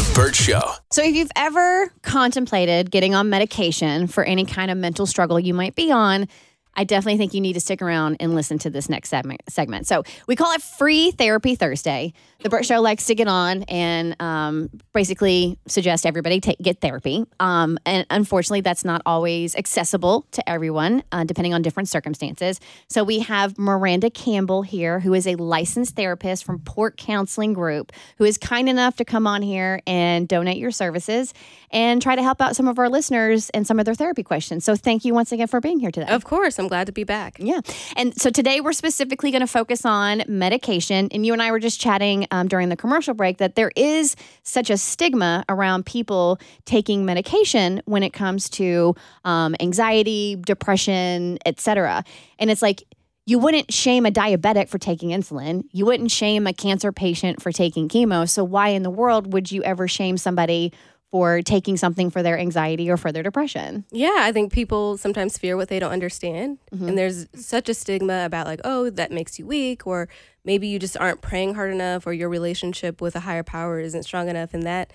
The Bert Show. So, if you've ever contemplated getting on medication for any kind of mental struggle you might be on, I definitely think you need to stick around and listen to this next segment. So we call it Free Therapy Thursday. The Bert Show likes to get on and um, basically suggest everybody take, get therapy. Um, and unfortunately, that's not always accessible to everyone, uh, depending on different circumstances. So we have Miranda Campbell here, who is a licensed therapist from Port Counseling Group, who is kind enough to come on here and donate your services and try to help out some of our listeners and some of their therapy questions. So thank you once again for being here today. Of course, I'm glad to be back. Yeah. And so today we're specifically going to focus on medication. And you and I were just chatting um, during the commercial break that there is such a stigma around people taking medication when it comes to um, anxiety, depression, etc. And it's like, you wouldn't shame a diabetic for taking insulin. You wouldn't shame a cancer patient for taking chemo. So, why in the world would you ever shame somebody for taking something for their anxiety or for their depression. Yeah, I think people sometimes fear what they don't understand. Mm-hmm. And there's such a stigma about, like, oh, that makes you weak, or maybe you just aren't praying hard enough, or your relationship with a higher power isn't strong enough. And that,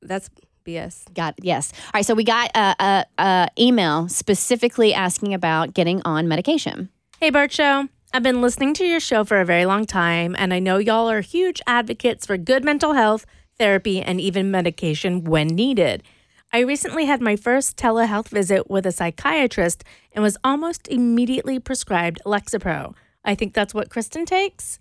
that's BS. Got it. Yes. All right. So we got a, a, a email specifically asking about getting on medication. Hey, Bert Show. I've been listening to your show for a very long time, and I know y'all are huge advocates for good mental health therapy, and even medication when needed. I recently had my first telehealth visit with a psychiatrist and was almost immediately prescribed Lexapro. I think that's what Kristen takes.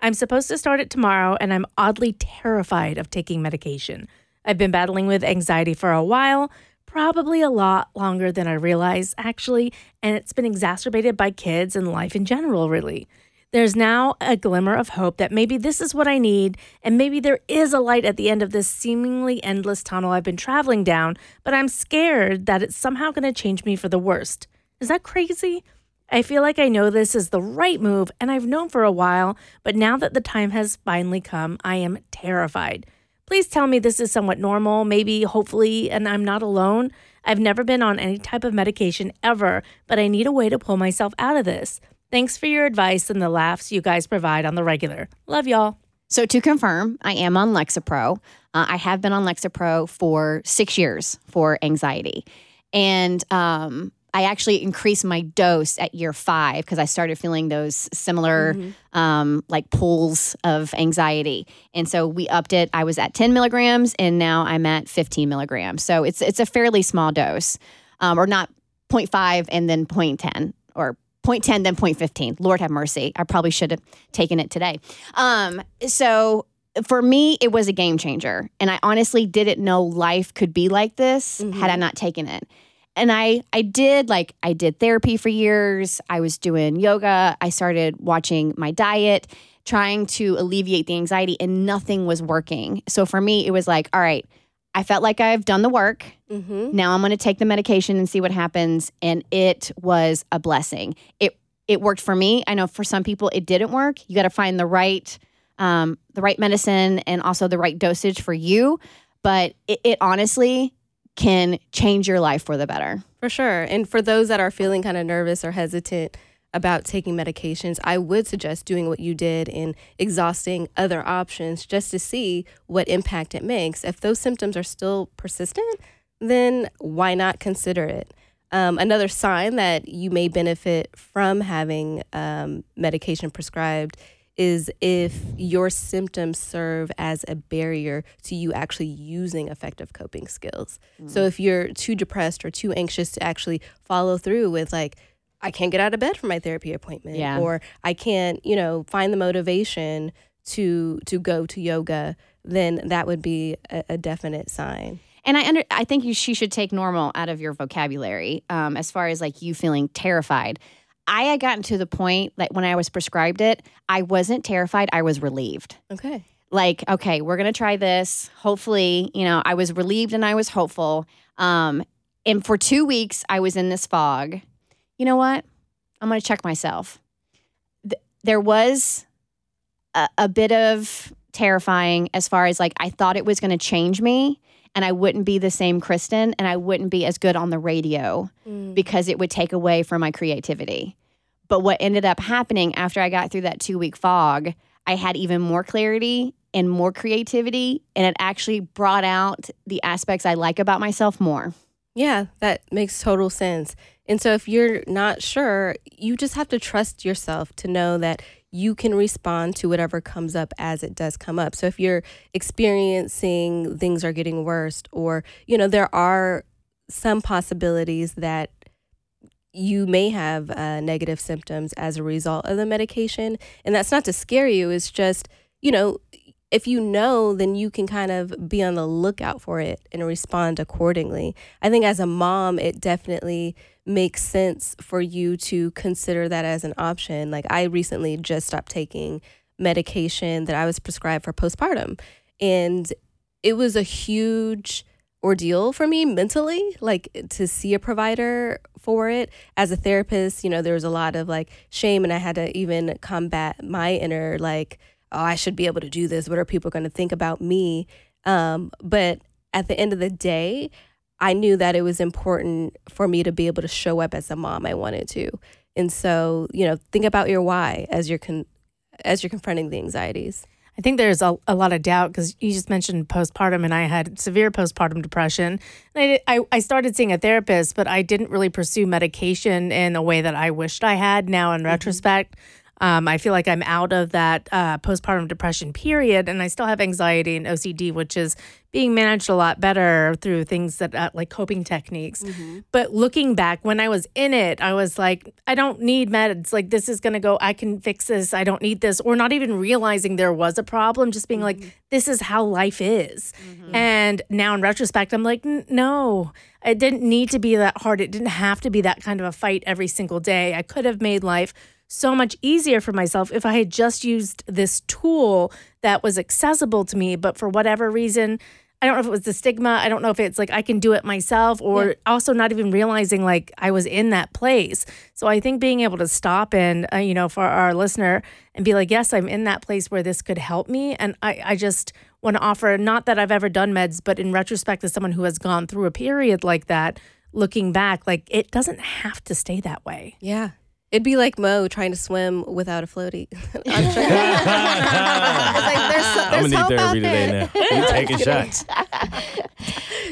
I'm supposed to start it tomorrow, and I'm oddly terrified of taking medication. I've been battling with anxiety for a while, probably a lot longer than I realize, actually, and it's been exacerbated by kids and life in general, really. There's now a glimmer of hope that maybe this is what I need, and maybe there is a light at the end of this seemingly endless tunnel I've been traveling down, but I'm scared that it's somehow going to change me for the worst. Is that crazy? I feel like I know this is the right move, and I've known for a while, but now that the time has finally come, I am terrified. Please tell me this is somewhat normal, maybe, hopefully, and I'm not alone. I've never been on any type of medication ever, but I need a way to pull myself out of this. Thanks for your advice and the laughs you guys provide on the regular. Love y'all. So, to confirm, I am on Lexapro. Uh, I have been on Lexapro for six years for anxiety. And um, I actually increased my dose at year five because I started feeling those similar mm-hmm. um, like pulls of anxiety. And so we upped it. I was at 10 milligrams and now I'm at 15 milligrams. So it's it's a fairly small dose, um, or not 0.5 and then 0.10 or 0.10 then 15 lord have mercy. I probably should have taken it today. Um, so for me it was a game changer. And i honestly didn't know life could be like this mm-hmm. had i not taken it. And i i did like i did therapy for years. I was doing yoga. I started watching my diet trying to alleviate the anxiety and nothing was working. So for me it was like all right I felt like I've done the work. Mm-hmm. Now I'm going to take the medication and see what happens. And it was a blessing. It it worked for me. I know for some people it didn't work. You got to find the right um, the right medicine and also the right dosage for you. But it, it honestly can change your life for the better. For sure. And for those that are feeling kind of nervous or hesitant, about taking medications, I would suggest doing what you did in exhausting other options just to see what impact it makes. If those symptoms are still persistent, then why not consider it? Um, another sign that you may benefit from having um, medication prescribed is if your symptoms serve as a barrier to you actually using effective coping skills. Mm. So if you're too depressed or too anxious to actually follow through with like I can't get out of bed for my therapy appointment yeah. or I can't, you know, find the motivation to to go to yoga, then that would be a, a definite sign. And I under I think you she should take normal out of your vocabulary um, as far as like you feeling terrified. I had gotten to the point that when I was prescribed it, I wasn't terrified. I was relieved. Okay. Like, okay, we're gonna try this. Hopefully, you know, I was relieved and I was hopeful. Um, and for two weeks, I was in this fog. You know what? I'm gonna check myself. Th- there was a, a bit of terrifying as far as like I thought it was going to change me and I wouldn't be the same Kristen and I wouldn't be as good on the radio mm. because it would take away from my creativity. But what ended up happening after I got through that two week fog, I had even more clarity and more creativity, and it actually brought out the aspects I like about myself more. Yeah, that makes total sense. And so if you're not sure, you just have to trust yourself to know that you can respond to whatever comes up as it does come up. So if you're experiencing things are getting worse, or, you know, there are some possibilities that you may have uh, negative symptoms as a result of the medication. And that's not to scare you, it's just, you know, if you know, then you can kind of be on the lookout for it and respond accordingly. I think as a mom, it definitely makes sense for you to consider that as an option. Like I recently just stopped taking medication that I was prescribed for postpartum. And it was a huge ordeal for me mentally, like to see a provider for it. As a therapist, you know, there was a lot of like shame, and I had to even combat my inner, like, oh, I should be able to do this. What are people going to think about me? Um, but at the end of the day, I knew that it was important for me to be able to show up as a mom I wanted to. And so, you know, think about your why as you're con- as you're confronting the anxieties. I think there's a, a lot of doubt because you just mentioned postpartum, and I had severe postpartum depression. And I, I, I started seeing a therapist, but I didn't really pursue medication in a way that I wished I had. Now, in mm-hmm. retrospect, um, I feel like I'm out of that uh, postpartum depression period, and I still have anxiety and OCD, which is being managed a lot better through things that uh, like coping techniques. Mm-hmm. But looking back, when I was in it, I was like, I don't need meds. Like, this is going to go, I can fix this. I don't need this. Or not even realizing there was a problem, just being mm-hmm. like, this is how life is. Mm-hmm. And now in retrospect, I'm like, no, it didn't need to be that hard. It didn't have to be that kind of a fight every single day. I could have made life so much easier for myself if I had just used this tool that was accessible to me. But for whatever reason, I don't know if it was the stigma. I don't know if it's like I can do it myself or yeah. also not even realizing like I was in that place. So I think being able to stop and, uh, you know, for our listener and be like, yes, I'm in that place where this could help me. And I, I just want to offer, not that I've ever done meds, but in retrospect, as someone who has gone through a period like that, looking back, like it doesn't have to stay that way. Yeah. It'd be like Mo trying to swim without a floaty. I'm sure. like, there's, there's I'm gonna need therapy today now. You taking shots?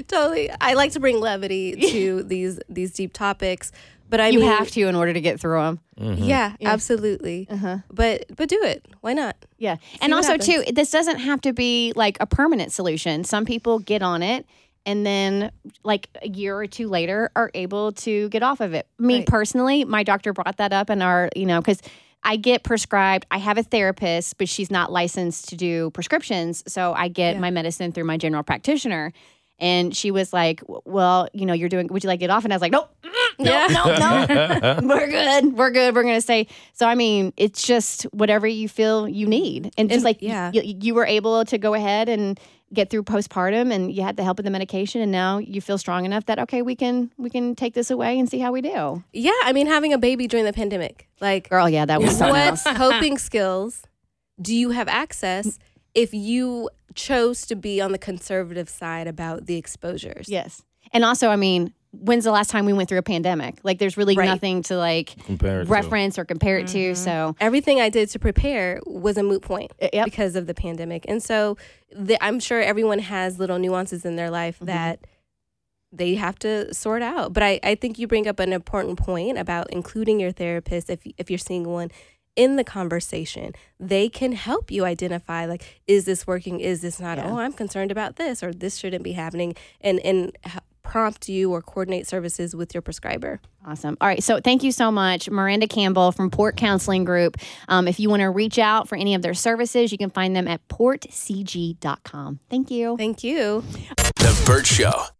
totally. I like to bring levity to these these deep topics, but I you mean, have to in order to get through them. Mm-hmm. Yeah, yeah, absolutely. Uh-huh. But but do it. Why not? Yeah, See and also happens. too, this doesn't have to be like a permanent solution. Some people get on it and then like a year or two later are able to get off of it. Me right. personally, my doctor brought that up in our, you know, because I get prescribed. I have a therapist, but she's not licensed to do prescriptions, so I get yeah. my medicine through my general practitioner. And she was like, "Well, you know, you're doing. Would you like to get off?" And I was like, "Nope, no, yeah. no, no. We're good. We're good. We're gonna stay." So I mean, it's just whatever you feel you need, and just and, like yeah, you, you were able to go ahead and get through postpartum and you had the help of the medication and now you feel strong enough that okay we can we can take this away and see how we do yeah i mean having a baby during the pandemic like girl yeah that was something what coping skills do you have access if you chose to be on the conservative side about the exposures yes and also i mean when's the last time we went through a pandemic? Like, there's really right. nothing to like compare reference to. or compare it mm-hmm. to. So everything I did to prepare was a moot point uh, yep. because of the pandemic. And so the, I'm sure everyone has little nuances in their life mm-hmm. that they have to sort out. But I, I think you bring up an important point about including your therapist if if you're seeing one in the conversation, they can help you identify like, is this working? Is this not? Yeah. Oh, I'm concerned about this, or this shouldn't be happening, and and prompt you or coordinate services with your prescriber. Awesome. All right. So thank you so much, Miranda Campbell from Port Counseling Group. Um, if you want to reach out for any of their services, you can find them at portcg.com. Thank you. Thank you. The Bert Show.